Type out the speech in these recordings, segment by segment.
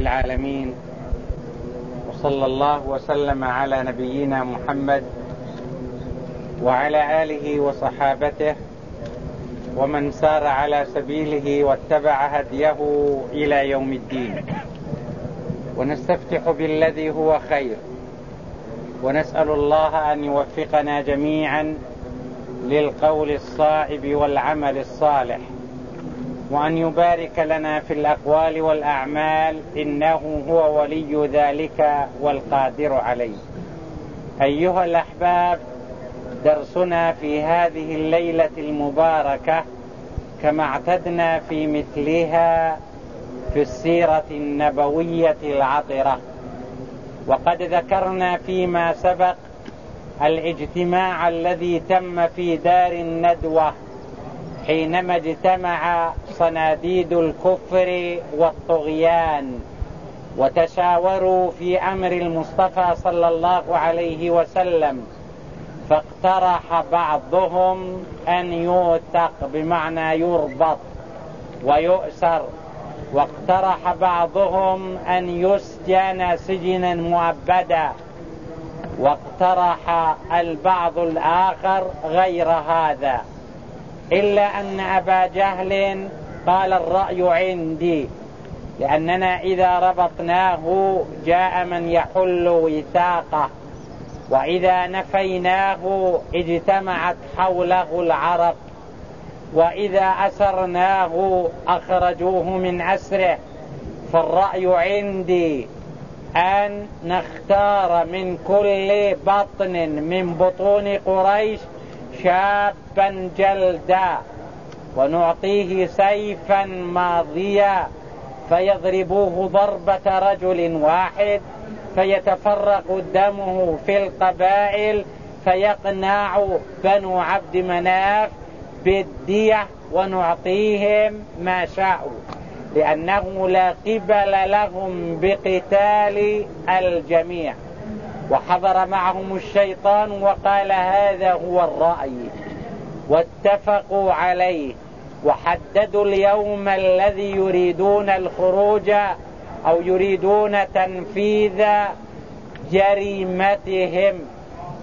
العالمين. وصلى الله وسلم على نبينا محمد وعلى آله وصحابته ومن سار على سبيله واتبع هديه إلى يوم الدين. ونستفتح بالذي هو خير. ونسأل الله أن يوفقنا جميعا للقول الصائب والعمل الصالح. وأن يبارك لنا في الأقوال والأعمال إنه هو ولي ذلك والقادر عليه. أيها الأحباب درسنا في هذه الليلة المباركة كما اعتدنا في مثلها في السيرة النبوية العطرة. وقد ذكرنا فيما سبق الاجتماع الذي تم في دار الندوة حينما اجتمع صناديد الكفر والطغيان وتشاوروا في أمر المصطفى صلى الله عليه وسلم فاقترح بعضهم أن يوثق بمعنى يربط ويؤسر واقترح بعضهم أن يسجن سجنا مؤبدا واقترح البعض الآخر غير هذا. إلا أن أبا جهل قال الرأي عندي لأننا إذا ربطناه جاء من يحل وثاقه وإذا نفيناه اجتمعت حوله العرب وإذا أسرناه أخرجوه من أسره فالرأي عندي أن نختار من كل بطن من بطون قريش شابا جلدا ونعطيه سيفا ماضيا فيضربوه ضربة رجل واحد فيتفرق دمه في القبائل فيقنع بنو عبد مناف بالدية ونعطيهم ما شاءوا لأنه لا قبل لهم بقتال الجميع. وحضر معهم الشيطان وقال هذا هو الرأي. واتفقوا عليه. وحددوا اليوم الذي يريدون الخروج أو يريدون تنفيذ جريمتهم.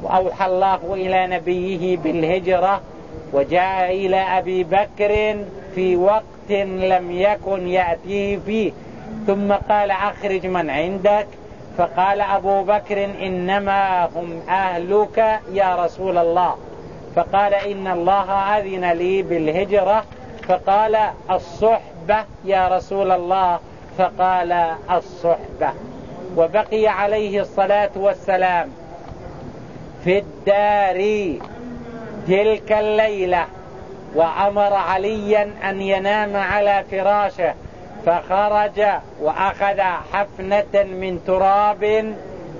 وأوحى الله إلى نبيه بالهجرة. وجاء إلى أبي بكر في وقت لم يكن يأتيه فيه. ثم قال أخرج من عندك. فقال أبو بكر إنما هم أهلك يا رسول الله. فقال إن الله أذن لي بالهجرة. فقال الصحبة يا رسول الله. فقال الصحبة. وبقي عليه الصلاة والسلام في الدار تلك الليلة. وأمر عليا أن ينام على فراشه. فخرج وأخذ حفنة من تراب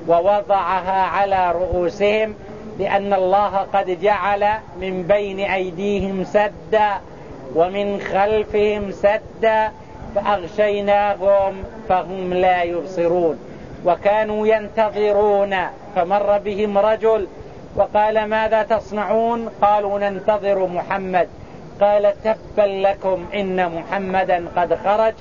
ووضعها على رؤوسهم لأن الله قد جعل من بين أيديهم سدا ومن خلفهم سدا فأغشيناهم فهم لا يبصرون وكانوا ينتظرون فمر بهم رجل وقال ماذا تصنعون؟ قالوا ننتظر محمد. قال تبا لكم إن محمدا قد خرج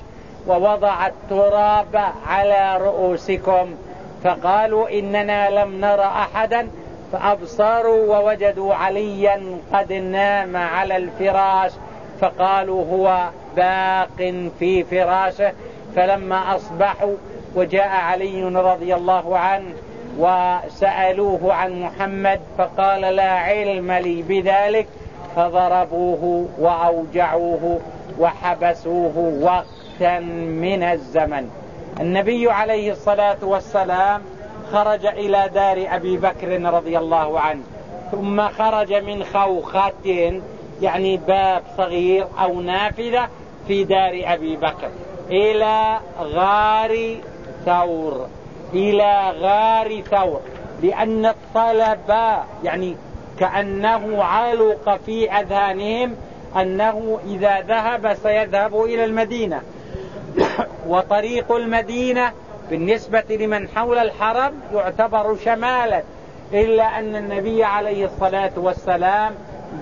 ووضع التراب على رؤوسكم فقالوا إننا لم نر أحدا فأبصروا ووجدوا عليا قد نام على الفراش فقالوا هو باق في فراشه فلما أصبحوا وجاء علي رضي الله عنه وسألوه عن محمد فقال لا علم لي بذلك فضربوه وأوجعوه وحبسوه وقتا من الزمن. النبي عليه الصلاة والسلام خرج إلى دار أبي بكر رضي الله عنه ثم خرج من خوخة يعني باب صغير أو نافذة في دار أبي بكر إلى غار ثور إلى غار ثور لأن الطلبة يعني كأنه علق في أذهانهم أنه إذا ذهب سيذهب إلى المدينة. وطريق المدينة بالنسبة لمن حول الحرم يعتبر شمالا إلا أن النبي عليه الصلاة والسلام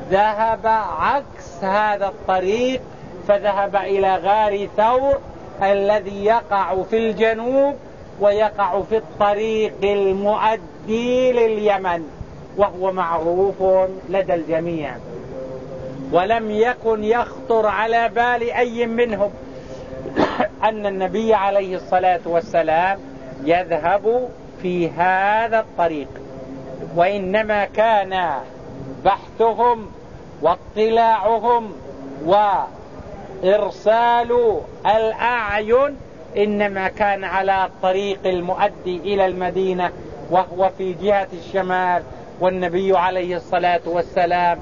ذهب عكس هذا الطريق فذهب إلى غار ثور الذي يقع في الجنوب ويقع في الطريق المؤدي لليمن وهو معروف لدى الجميع. ولم يكن يخطر على بال أي منهم. أن النبي عليه الصلاة والسلام يذهب في هذا الطريق وإنما كان بحثهم واطلاعهم وإرسال الأعين إنما كان على الطريق المؤدي إلى المدينة وهو في جهة الشمال. والنبي عليه الصلاة والسلام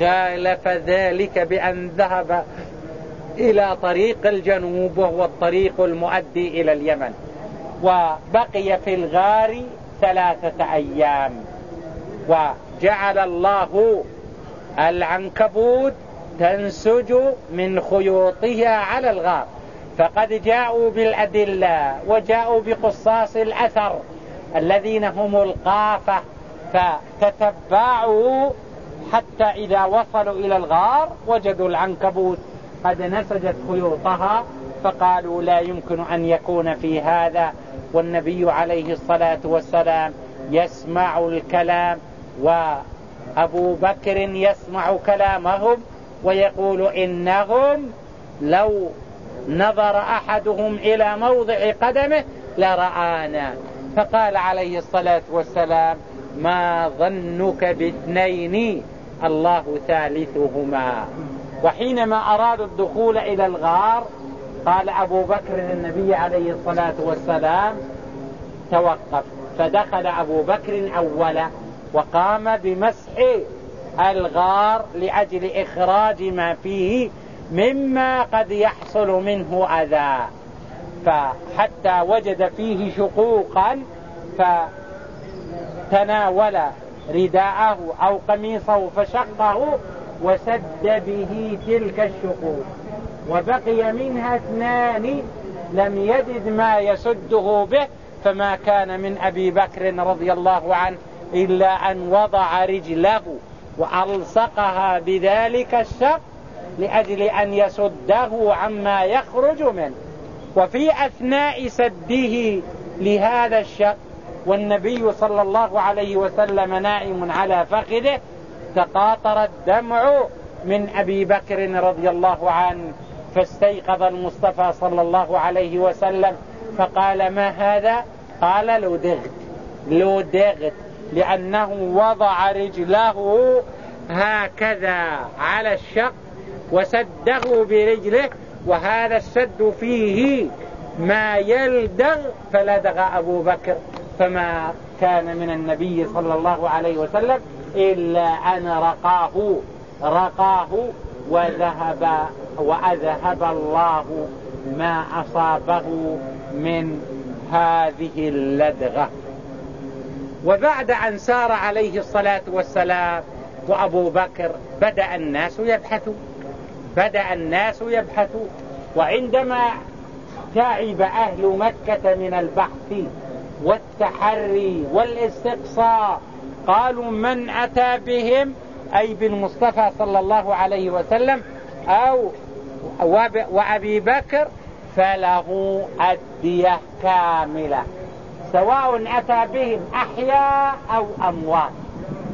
خالف ذلك بأن ذهب إلى طريق الجنوب وهو الطريق المؤدي إلى اليمن. وبقي في الغار ثلاثة أيام. وجعل الله العنكبوت تنسج من خيوطها على الغار. فقد جاءوا بالأدلة وجاءوا بقصاص الأثر الذين هم القافة فتتبعوا حتى إذا وصلوا إلى الغار وجدوا العنكبوت. قد نسجت خيوطها فقالوا لا يمكن أن يكون في هذا والنبي عليه الصلاة والسلام يسمع الكلام وأبو بكر يسمع كلامهم ويقول إنهم لو نظر أحدهم إلى موضع قدمه لرآنا. فقال عليه الصلاة والسلام ما ظنك بإثنين الله ثالثهما. وحينما أرادوا الدخول إلى الغار قال أبو بكر للنبي عليه الصلاة والسلام توقف. فدخل أبو بكر أولا وقام بمسح الغار لأجل إخراج ما فيه مما قد يحصل منه أذى. فحتى وجد فيه شقوقا فتناول رداءه أو قميصه فشقه وسد به تلك الشقوق. وبقي منها اثنان لم يجد ما يسده به فما كان من أبي بكر رضي الله عنه إلا أن وضع رجله وألصقها بذلك الشق لأجل أن يسده عما يخرج منه. وفي أثناء سده لهذا الشق والنبي صلى الله عليه وسلم نائم على فخذه تقاطر الدمع من أبي بكر رضي الله عنه فاستيقظ المصطفى صلى الله عليه وسلم فقال ما هذا؟ قال لدغت لدغت لأنه وضع رجله هكذا على الشق وسده برجله وهذا السد فيه ما يلدغ فلدغ أبو بكر فما كان من النبي صلى الله عليه وسلم إلا أن رقاه رقاه وذهب وأذهب الله ما أصابه من هذه اللدغة. وبعد أن سار عليه الصلاة والسلام وأبو بكر بدأ الناس يبحثوا بدأ الناس يبحثوا. وعندما تعب أهل مكة من البحث والتحري والاستقصاء قالوا من أتى بهم؟ أي بالمصطفى صلى الله عليه وسلم أو وأبي بكر فله الدية كاملة. سواء أتى بهم أحياء أو أموات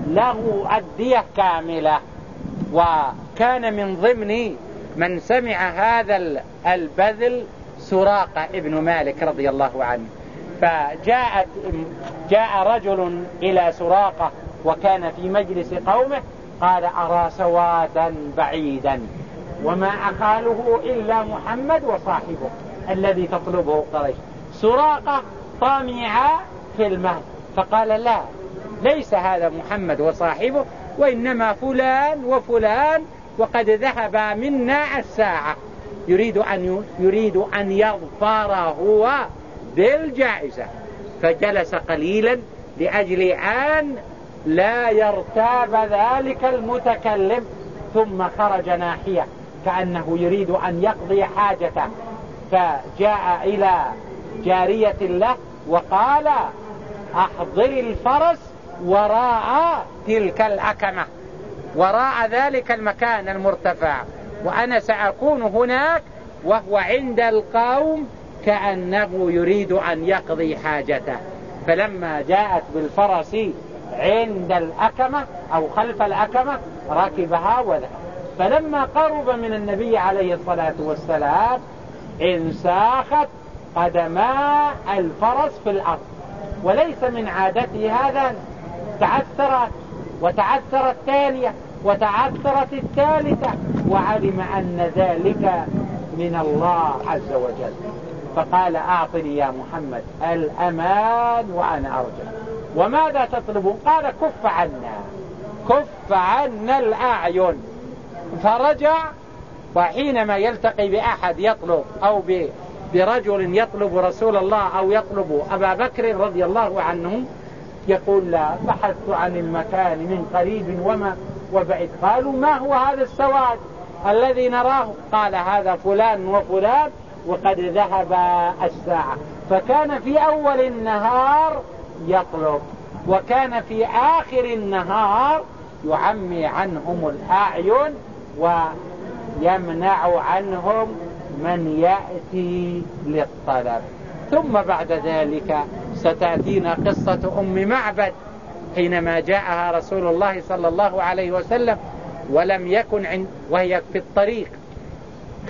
له الدية كاملة. وكان من ضمن من سمع هذا البذل سراقة ابن مالك رضي الله عنه. فجاءت جاء رجل إلى سراقة وكان في مجلس قومه قال أرى سوادا بعيدا وما أقاله إلا محمد وصاحبه الذي تطلبه قريش. سراقة طامع في المهد. فقال لا ليس هذا محمد وصاحبه وإنما فلان وفلان وقد ذهب منا الساعة. يريد أن يريد أن يظفر هو بالجائزة فجلس قليلا لأجل أن لا يرتاب ذلك المتكلم ثم خرج ناحية كأنه يريد أن يقضي حاجته. فجاء إلى جارية له وقال أحضر الفرس وراء تلك الأكمة وراء ذلك المكان المرتفع وأنا سأكون هناك وهو عند القوم كأنه يريد أن يقضي حاجته. فلما جاءت بالفرس عند الأكمة أو خلف الأكمة ركبها وذهب. فلما قرب من النبي عليه الصلاة والسلام انساخت قدما الفرس في الأرض. وليس من عادته هذا. تعثرت وتعثرت الثانية وتعثرت الثالثة. وعلم أن ذلك من الله عز وجل. فقال أعطني يا محمد الأمان وأنا أرجع وماذا تطلبون؟ قال كف عنا. كف عنا الأعين. فرجع وحينما يلتقي بأحد يطلب أو برجل يطلب رسول الله أو يطلب أبا بكر رضي الله عنه يقول لا بحثت عن المكان من قريب وما وبعد قالوا ما هو هذا السواد الذي نراه؟ قال هذا فلان وفلان وقد ذهب الساعة. فكان في أول النهار يطلب وكان في آخر النهار يعمي عنهم الأعين ويمنع عنهم من يأتي للطلب. ثم بعد ذلك ستأتينا قصة أم معبد حينما جاءها رسول الله صلى الله عليه وسلم ولم يكن عند وهي في الطريق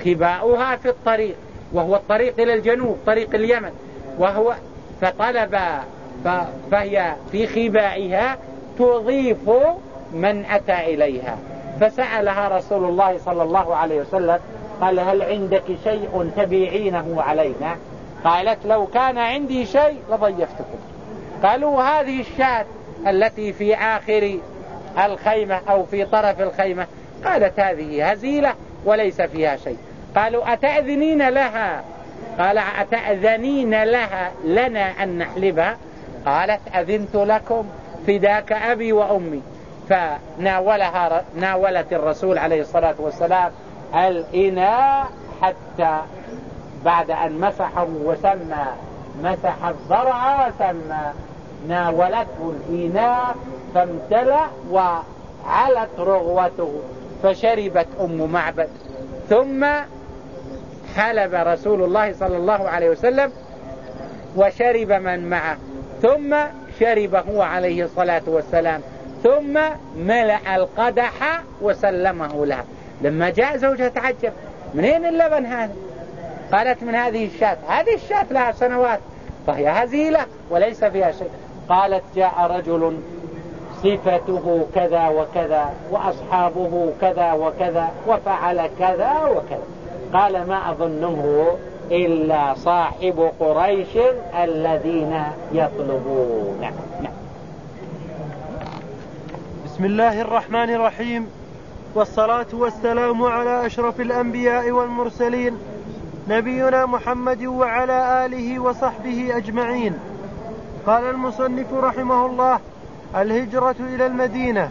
خباؤها في الطريق. وهو الطريق إلى الجنوب طريق اليمن. وهو فطلب فهي في خبائها تضيف من أتى إليها. فسألها رسول الله صلى الله عليه وسلم قال هل عندك شيء تبيعينه علينا؟ قالت لو كان عندي شيء لضيفتكم. قالوا هذه الشاة التي في آخر الخيمة أو في طرف الخيمة. قالت هذه هزيلة وليس فيها شيء. قالوا أتأذنين لها؟ قال أتأذنين لها لنا أن نحلبها؟ قالت أذنت لكم فداك أبي وأمي. فناولها ناولت الرسول عليه الصلاة والسلام الإناء حتى بعد أن مسحه وسمى مسح الضرع وسمى. ناولته الإناء فامتلأ وعلت رغوته فشربت أم معبد. ثم حلب رسول الله صلى الله عليه وسلم وشرب من معه. ثم شرب هو عليه الصلاة والسلام. ثم ملأ القدح وسلمه لها لما جاء زوجها تعجب. منين اللبن هذا؟ قالت من هذه الشاة. هذه الشاة لها سنوات. فهي هزيلة وليس فيها شيء. قالت جاء رجل صفته كذا وكذا وأصحابه كذا وكذا وفعل كذا وكذا. قال ما أظنه إلا صاحب قريش الذين يطلبون. نعم نعم. بسم الله الرحمن الرحيم. والصلاة والسلام على أشرف الأنبياء والمرسلين نبينا محمد وعلى آله وصحبه أجمعين. قال المصنف رحمه الله الهجرة إلى المدينة.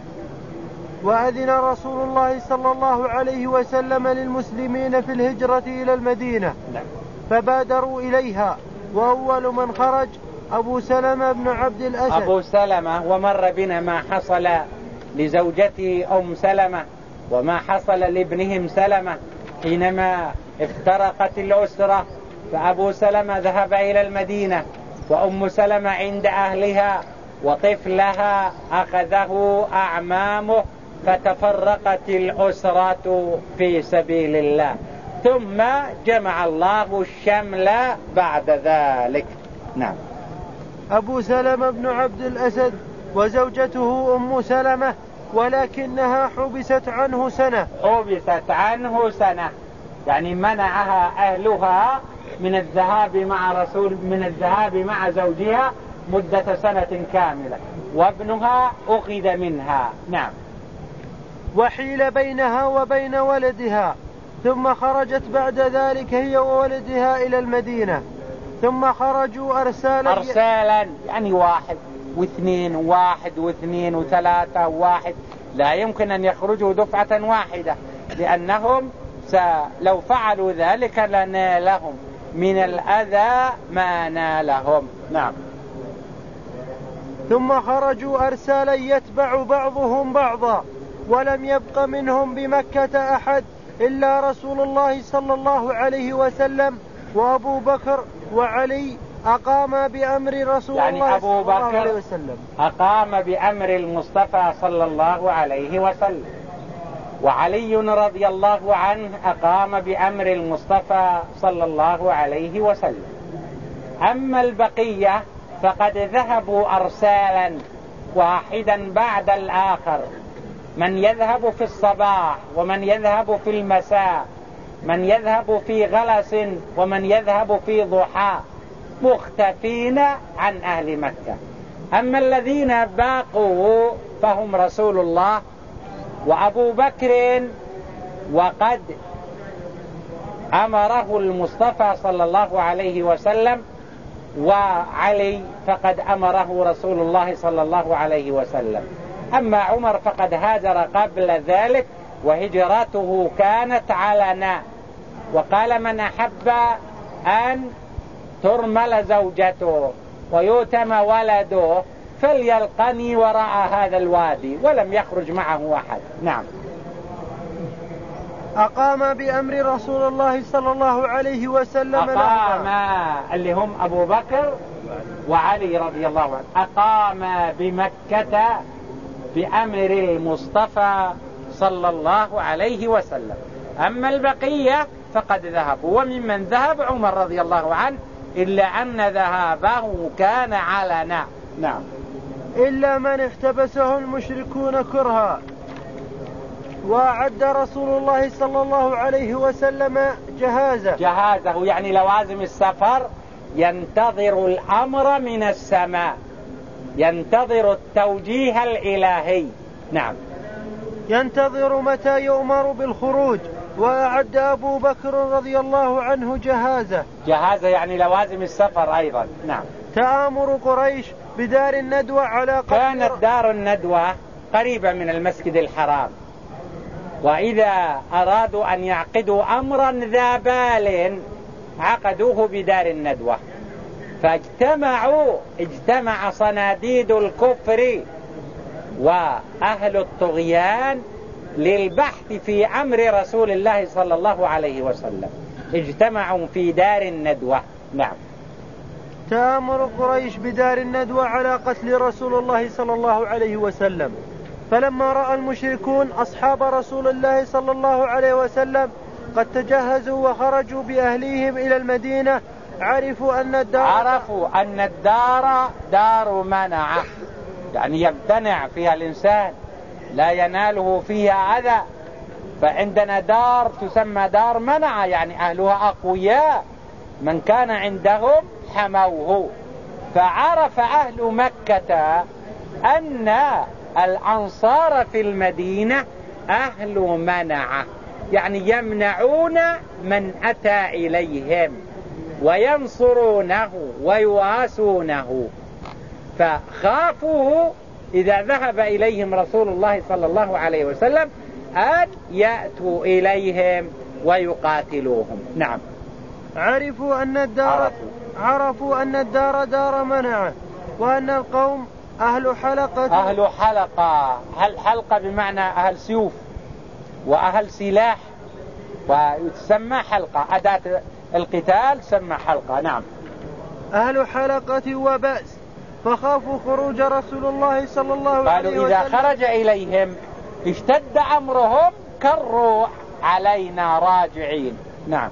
وأذن رسول الله صلى الله عليه وسلم للمسلمين في الهجرة إلى المدينة. نعم. فبادروا إليها. وأول من خرج أبو سلمة بن عبد الأسد. أبو سلمة ومر بنا ما حصل لزوجته أم سلمة وما حصل لابنهم سلمة حينما افترقت الأسرة. فأبو سلمة ذهب إلى المدينة وأم سلمة عند أهلها وطفلها أخذه أعمامه فتفرقت الأسرة في سبيل الله. ثم جمع الله الشمل بعد ذلك. نعم. أبو سلمة بن عبد الأسد وزوجته أم سلمة ولكنها حبست عنه سنة. حبست عنه سنة. يعني منعها أهلها من الذهاب مع رسول من الذهاب مع زوجها مدة سنة كاملة وابنها أخذ منها. نعم. وحيل بينها وبين ولدها ثم خرجت بعد ذلك هي وولدها إلى المدينة. ثم خرجوا أرسالا أرسالا يعني واحد واثنين واحد واثنين وثلاثة واحد. لا يمكن أن يخرجوا دفعة واحدة لأنهم لو فعلوا ذلك لنالهم. من الأذى ما نالهم. نعم. ثم خرجوا أرسالا يتبع بعضهم بعضا. ولم يبق منهم بمكة أحد إلا رسول الله صلى الله عليه وسلم وأبو بكر وعلي أقام بأمر رسول يعني الله صلى الله عليه وسلم. أقام بأمر المصطفى صلى الله عليه وسلم. وعلي رضي الله عنه أقام بأمر المصطفى صلى الله عليه وسلم. أما البقية فقد ذهبوا أرسالا واحدا بعد الآخر. من يذهب في الصباح ومن يذهب في المساء من يذهب في غلس ومن يذهب في ضحى مختفين عن أهل مكة. أما الذين باقوا فهم رسول الله وأبو بكر وقد أمره المصطفى صلى الله عليه وسلم وعلي فقد أمره رسول الله صلى الله عليه وسلم. أما عمر فقد هاجر قبل ذلك وهجرته كانت علنا وقال من أحب أن ترمل زوجته ويتم ولده فليلقني وراء هذا الوادي ولم يخرج معه أحد. نعم. أقام بأمر رسول الله صلى الله عليه وسلم أقام اللي هم أبو بكر وعلي رضي الله عنه. أقام بمكة بأمر المصطفى صلى الله عليه وسلم. أما البقية فقد ذهبوا وممن ذهب عمر رضي الله عنه إلا أن ذهابه كان علنا. نعم. إلا من احتبسه المشركون كرها. وأعد رسول الله صلى الله عليه وسلم جهازه. جهازه يعني لوازم السفر ينتظر الأمر من السماء. ينتظر التوجيه الإلهي. نعم. ينتظر متى يؤمر بالخروج؟ وأعد أبو بكر رضي الله عنه جهازه. جهازه يعني لوازم السفر أيضا. نعم. تآمر قريش بدار الندوة على قبل كانت دار الندوة قريبة من المسجد الحرام. وإذا أرادوا أن يعقدوا أمرا ذا بال عقدوه بدار الندوة. فاجتمعوا اجتمع صناديد الكفر وأهل الطغيان للبحث في أمر رسول الله صلى الله عليه وسلم. اجتمعوا في دار الندوة. نعم. تآمر قريش بدار الندوة على قتل رسول الله صلى الله عليه وسلم. فلما رأى المشركون أصحاب رسول الله صلى الله عليه وسلم قد تجهزوا وخرجوا بأهليهم إلى المدينة عرفوا أن الدار عرفوا أن الدار دار منعة يعني يمتنع فيها الإنسان لا يناله فيها أذى. فعندنا دار تسمى دار منعة يعني أهلها أقوياء. من كان عندهم حموه. فعرف أهل مكة أن الأنصار في المدينة أهل منعة يعني يمنعون من أتى إليهم. وينصرونه ويواسونه. فخافوه إذا ذهب إليهم رسول الله صلى الله عليه وسلم أن يأتوا إليهم ويقاتلوهم. نعم. عرفوا أن الدار عرفوا, عرفوا أن الدار دار منعه وأن القوم أهل حلقة. أهل حلقة. هل حلقة بمعنى أهل سيوف وأهل سلاح وتسمى حلقة. أداة القتال تسمى حلقة نعم. أهل حلقة وبأس فخافوا خروج رسول الله صلى الله عليه وسلم قالوا إذا خرج إليهم اشتد أمرهم كروا علينا راجعين. نعم.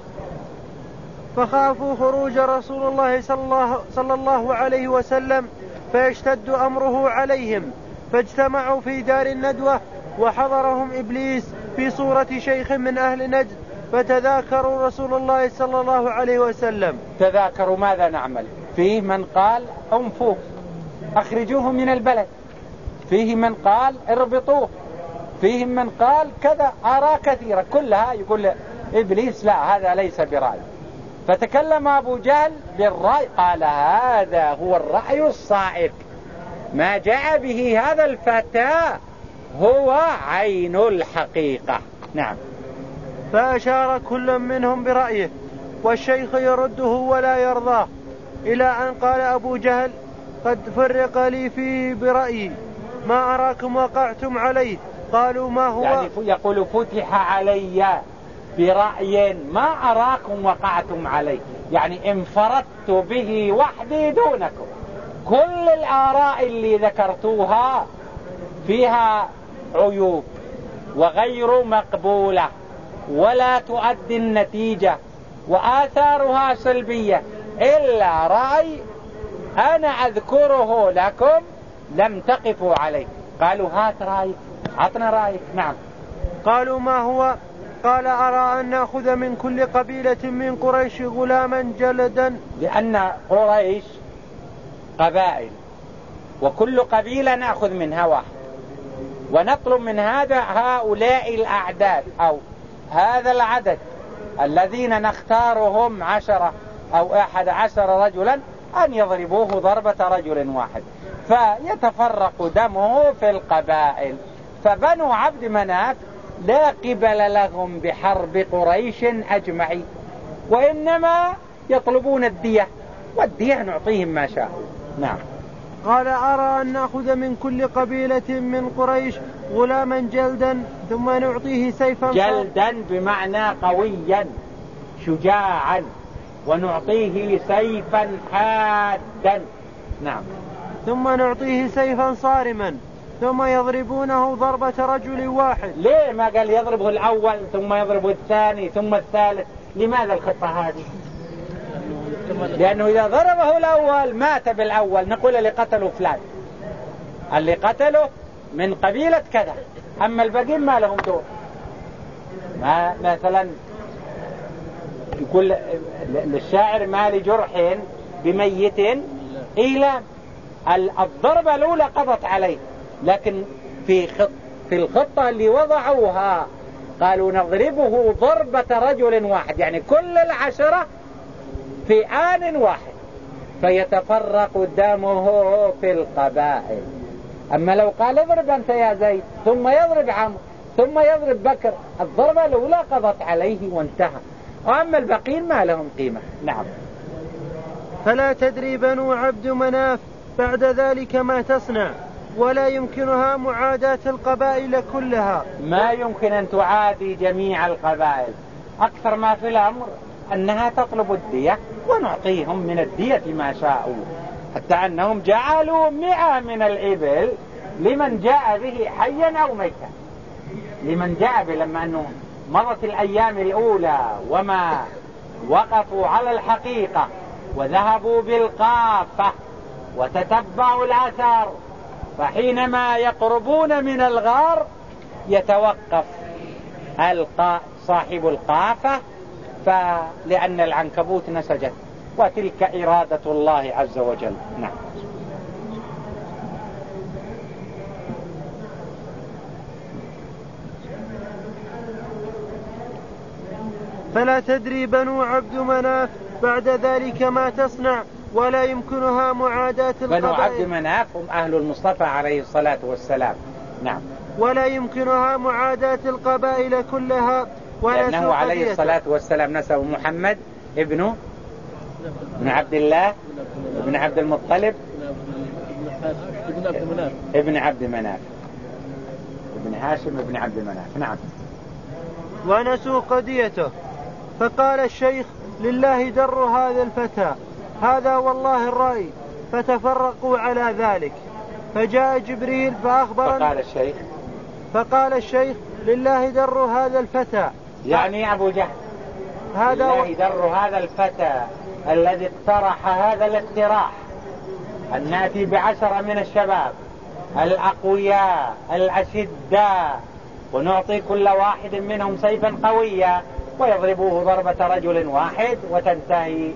فخافوا خروج رسول الله صلى الله, صلى الله عليه وسلم فيشتد أمره عليهم. فاجتمعوا في دار الندوة وحضرهم إبليس في صورة شيخ من أهل نجد فتذاكروا رسول الله صلى الله عليه وسلم. تذاكروا ماذا نعمل؟ فيه من قال انفوه أخرجوه من البلد. فيه من قال اربطوه. فيه من قال كذا آراء كثيرة. كلها يقول إبليس لا هذا ليس برأي. فتكلم أبو جهل بالرأي قال هذا هو الرأي الصائب. ما جاء به هذا الفتى هو عين الحقيقة. نعم. فأشار كل منهم برأيه والشيخ يرده ولا يرضاه إلى أن قال أبو جهل قد فرق لي فيه برأيي ما أراكم وقعتم عليه قالوا ما هو؟ يعني يقول فتح علي برأي ما أراكم وقعتم عليه. يعني انفردت به وحدي دونكم. كل الآراء اللي ذكرتوها فيها عيوب وغير مقبولة. ولا تؤدي النتيجة. وآثارها سلبية. إلا رأي أنا أذكره لكم لم تقفوا عليه. قالوا هات رأيك. عطنا رأيك. نعم. قالوا ما هو؟ قال أرى أن نأخذ من كل قبيلة من قريش غلاما جلدا. لأن قريش قبائل. وكل قبيلة نأخذ منها واحد. ونطلب من هذا هؤلاء الأعداد أو هذا العدد الذين نختارهم عشرة أو أحد عشر رجلا أن يضربوه ضربة رجل واحد. فيتفرق دمه في القبائل. فبنو عبد مناف لا قبل لهم بحرب قريش أجمعين وإنما يطلبون الدية والدية نعطيهم ما شاء. نعم. قال أرى أن نأخذ من كل قبيلة من قريش غلاما جلدا ثم نعطيه سيفا جلدا بمعنى قويا شجاعا ونعطيه سيفا حادا. نعم. ثم نعطيه سيفا صارما ثم يضربونه ضربة رجل واحد. ليه ما قال يضربه الأول ثم يضربه الثاني ثم الثالث؟ لماذا الخطة هذه؟ لأنه إذا ضربه الأول مات بالأول. نقول اللي قتلوا فلان. اللي قتله من قبيلة كذا. أما الباقين ما لهم دور. ما مثلا يقول للشاعر ما لجرح بميت إيلام. الضربة الأولى قضت عليه. لكن في خط في الخطة اللي وضعوها قالوا نضربه ضربة رجل واحد. يعني كل العشرة في آن واحد. فيتفرق دمه في القبائل. أما لو قال اضرب أنت يا زيد ثم يضرب عمرو ثم يضرب بكر الضربة الأولى قضت عليه وانتهى. وأما البقين ما لهم قيمة. نعم. فلا تدري بنو عبد مناف بعد ذلك ما تصنع ولا يمكنها معاداة القبائل كلها. ما يمكن أن تعادي جميع القبائل. أكثر ما في الأمر. أنها تطلب الدية ونعطيهم من الدية ما شاءوا. حتى أنهم جعلوا مئة من الإبل لمن جاء به حيا أو ميتا. لمن جاء به لما أنه مضت الأيام الأولى وما وقفوا على الحقيقة وذهبوا بالقافة وتتبعوا الآثار. فحينما يقربون من الغار يتوقف صاحب القافة فلأن العنكبوت نسجت. وتلك إرادة الله عز وجل. نعم. فلا تدري بنو عبد مناف بعد ذلك ما تصنع ولا يمكنها معاداة القبائل بنو عبد مناف هم أهل المصطفى عليه الصلاة والسلام. نعم. ولا يمكنها معاداة القبائل كلها لأنه عليه الصلاة والسلام. نسب محمد ابن ابن عبد الله ابن عبد المطلب. ابن عبد مناف. ابن عبد مناف ابن هاشم ابن عبد مناف. نعم. ونسوا قضيته. فقال الشيخ لله در هذا الفتى. هذا والله الرأي. فتفرقوا على ذلك. فجاء جبريل فأخبر فقال الشيخ فقال الشيخ لله در هذا الفتى. يعني أبو جهل. هذا لله در هذا الفتى الذي اقترح هذا الاقتراح. أن نأتي بعشرة من الشباب الأقوياء الأشداء ونعطي كل واحد منهم سيفا قويا ويضربوه ضربة رجل واحد وتنتهي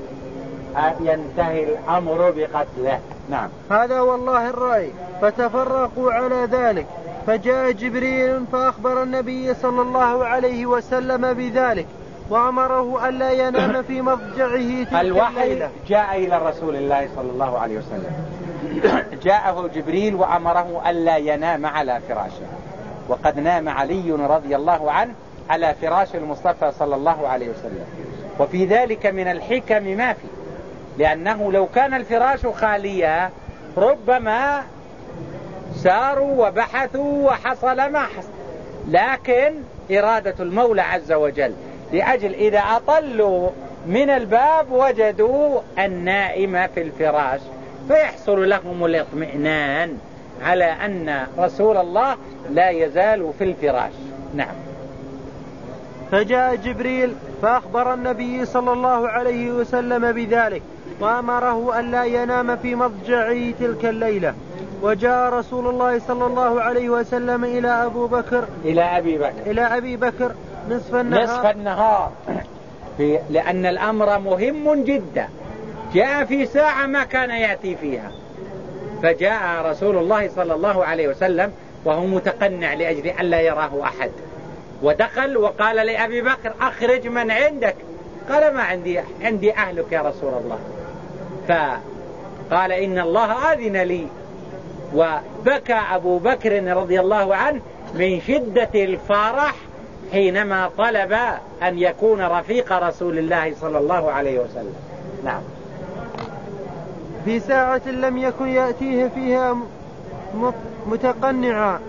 ينتهي الأمر بقتله. نعم. هذا والله الرأي. فتفرقوا على ذلك. فجاء جبريل فأخبر النبي صلى الله عليه وسلم بذلك وأمره ألا ينام في مضجعه تلك الوحي الليلة. جاء إلى رسول الله صلى الله عليه وسلم. جاءه جبريل وأمره ألا ينام على فراشه. وقد نام علي رضي الله عنه على فراش المصطفى صلى الله عليه وسلم. وفي ذلك من الحكم ما في لأنه لو كان الفراش خاليا ربما ساروا وبحثوا وحصل ما حصل لكن إرادة المولى عز وجل لأجل إذا أطلوا من الباب وجدوا النائم في الفراش فيحصل لهم الاطمئنان على أن رسول الله لا يزال في الفراش. نعم. فجاء جبريل فأخبر النبي صلى الله عليه وسلم بذلك وأمره أن لا ينام في مضجعه تلك الليلة. وجاء رسول الله صلى الله عليه وسلم إلى أبو بكر. إلى أبي بكر. إلى أبي بكر نصف النهار. نصف النهار. في لأن الأمر مهم جدا. جاء في ساعة ما كان يأتي فيها. فجاء رسول الله صلى الله عليه وسلم وهو متقنع لأجل أن لا يراه أحد. ودخل وقال لأبي بكر أخرج من عندك. قال ما عندي عندي أهلك يا رسول الله. فقال إن الله آذن لي. وبكى أبو بكر رضي الله عنه من شدة الفرح حينما طلب أن يكون رفيق رسول الله صلى الله عليه وسلم. نعم. في ساعة لم يكن يأتيه فيها متقنعا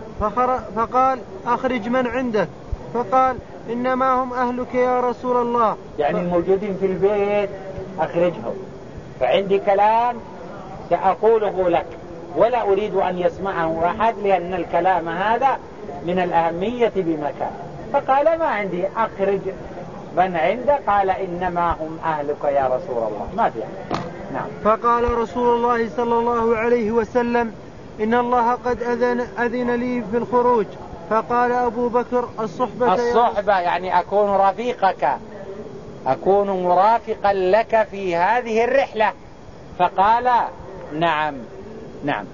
فقال أخرج من عندك فقال إنما هم أهلك يا رسول الله. يعني الموجودين في البيت أخرجهم. فعندي كلام سأقوله لك. ولا أريد أن يسمعه أحد لأن الكلام هذا من الأهمية بمكان. فقال ما عندي أخرج. من عنده؟ قال إنما هم أهلك يا رسول الله. ما في. نعم. فقال رسول الله صلى الله عليه وسلم إن الله قد أذن, أذن لي في الخروج. فقال أبو بكر الصحبة الصحبة يعني أكون رفيقك. أكون مرافقا لك في هذه الرحلة. فقال نعم. نعم.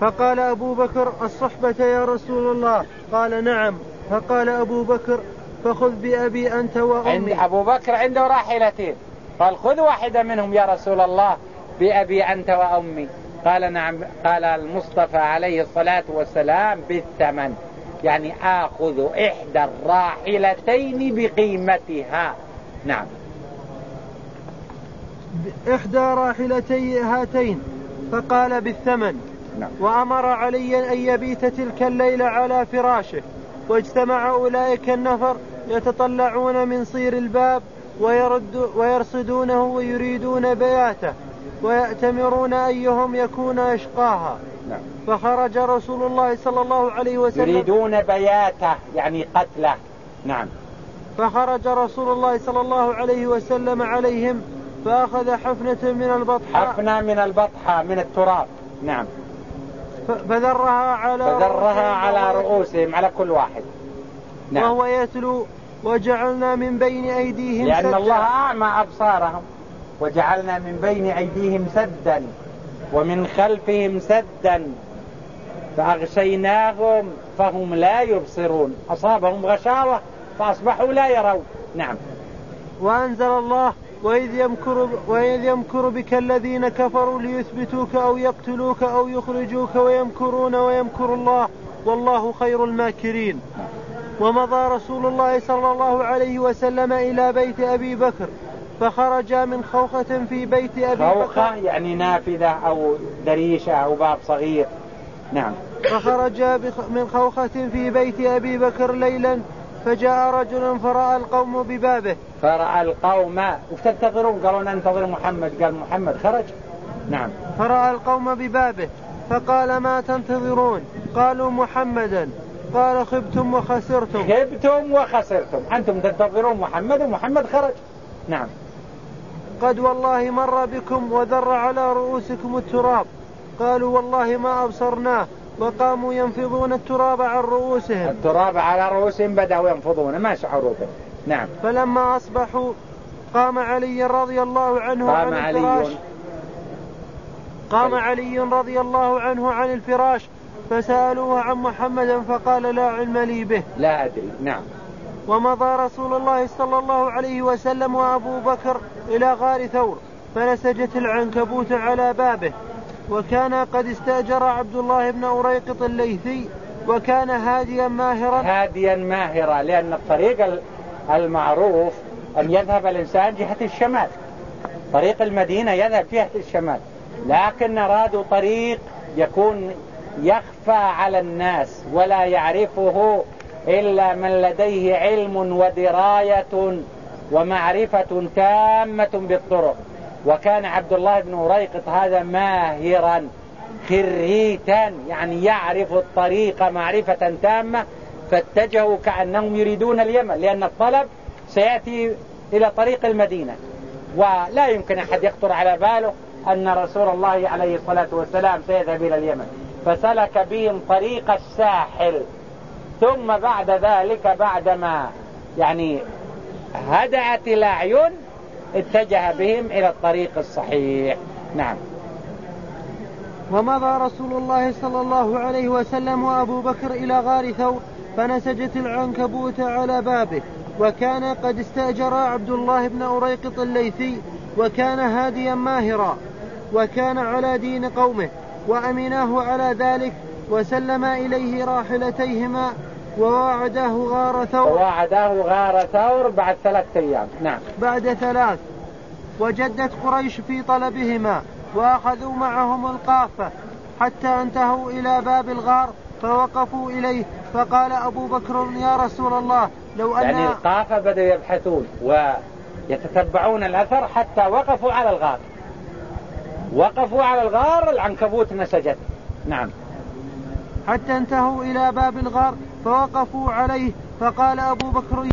فقال أبو بكر الصحبة يا رسول الله؟ قال نعم. فقال أبو بكر فخذ بأبي أنت وأمي. عند أبو بكر عنده راحلتين. قال خذ واحدة منهم يا رسول الله بأبي أنت وأمي. قال نعم. قال المصطفى عليه الصلاة والسلام بالثمن. يعني آخذ إحدى الراحلتين بقيمتها. نعم. إحدى راحلتي هاتين. فقال بالثمن. نعم. وأمر عليا أن يبيت تلك الليلة على فراشه. واجتمع أولئك النفر يتطلعون من صير الباب ويرد ويرصدونه ويريدون بياته ويأتمرون أيهم يكون أشقاها. نعم. فخرج رسول الله صلى الله عليه وسلم. يريدون بياته يعني قتله. نعم. فخرج رسول الله صلى الله عليه وسلم عليهم فأخذ حفنة من البطحاء. حفنة من البطحاء من التراب. نعم. فذرها على فذرها على رؤوسهم على كل واحد. نعم. وهو يتلو وجعلنا من بين أيديهم لأن سدا. الله أعمى أبصارهم. وجعلنا من بين أيديهم سدا. ومن خلفهم سدا. فأغشيناهم فهم لا يبصرون. أصابهم غشاوة فأصبحوا لا يرون. نعم. وأنزل الله وإذ يمكر, وإذ يمكر بك الذين كفروا ليثبتوك أو يقتلوك أو يخرجوك ويمكرون ويمكر الله والله خير الماكرين. ومضى رسول الله صلى الله عليه وسلم إلى بيت أبي بكر فخرج من خوخة في بيت أبي خوخة بكر. خوخة يعني نافذة أو دريشة أو باب صغير. نعم. فخرج من خوخة في بيت أبي بكر ليلا فجاء رجل فرأى القوم ببابه. فرأى القوم وش تنتظرون؟ قالوا ننتظر محمد. قال محمد خرج. نعم. فرأى القوم ببابه فقال ما تنتظرون؟ قالوا محمدا. قال خبتم وخسرتم. خبتم وخسرتم. أنتم تنتظرون محمد ومحمد خرج. نعم. قد والله مر بكم وذر على رؤوسكم التراب. قالوا والله ما أبصرناه. وقاموا ينفضون التراب عن رؤوسهم. التراب على رؤوسهم بدأوا ينفضون ما شعروا به نعم. فلما أصبحوا قام علي رضي الله عنه قام عن الفراش. علي قام علي رضي الله عنه عن الفراش فسألوه عن محمد فقال لا علم لي به. لا أدري. نعم. ومضى رسول الله صلى الله عليه وسلم وأبو بكر إلى غار ثور فنسجت العنكبوت على بابه. وكان قد استأجر عبد الله بن أريقط الليثي وكان هاديا ماهرا. هاديا ماهرا لأن الطريق المعروف أن يذهب الإنسان جهة الشمال. طريق المدينة يذهب جهة الشمال. لكن أرادوا طريق يكون يخفى على الناس ولا يعرفه إلا من لديه علم ودراية ومعرفة تامة بالطرق. وكان عبد الله بن أريقط هذا ماهرا خريتا يعني يعرف الطريق معرفة تامة فاتجهوا كأنهم يريدون اليمن لأن الطلب سيأتي إلى طريق المدينة. ولا يمكن أحد يخطر على باله أن رسول الله عليه الصلاة والسلام سيذهب إلى اليمن. فسلك بهم طريق الساحل. ثم بعد ذلك بعدما يعني هدأت الأعين اتجه بهم إلى الطريق الصحيح. نعم. ومضى رسول الله صلى الله عليه وسلم وأبو بكر إلى غار ثور فنسجت العنكبوت على بابه وكان قد استأجر عبد الله بن أريقط الليثي وكان هاديا ماهرا وكان على دين قومه وأمناه على ذلك وسلم إليه راحلتيهما وواعداه غار ثور. وواعداه غار ثور بعد ثلاثة أيام. نعم. بعد ثلاث. وجدت قريش في طلبهما وأخذوا معهم القافة. حتى انتهوا إلى باب الغار فوقفوا إليه. فقال أبو بكر يا رسول الله لو أن يعني القافة بدأوا يبحثون ويتتبعون الأثر حتى وقفوا على الغار. وقفوا على الغار العنكبوت نسجت. نعم. حتى انتهوا إلى باب الغار فوقفوا عليه فقال أبو بكر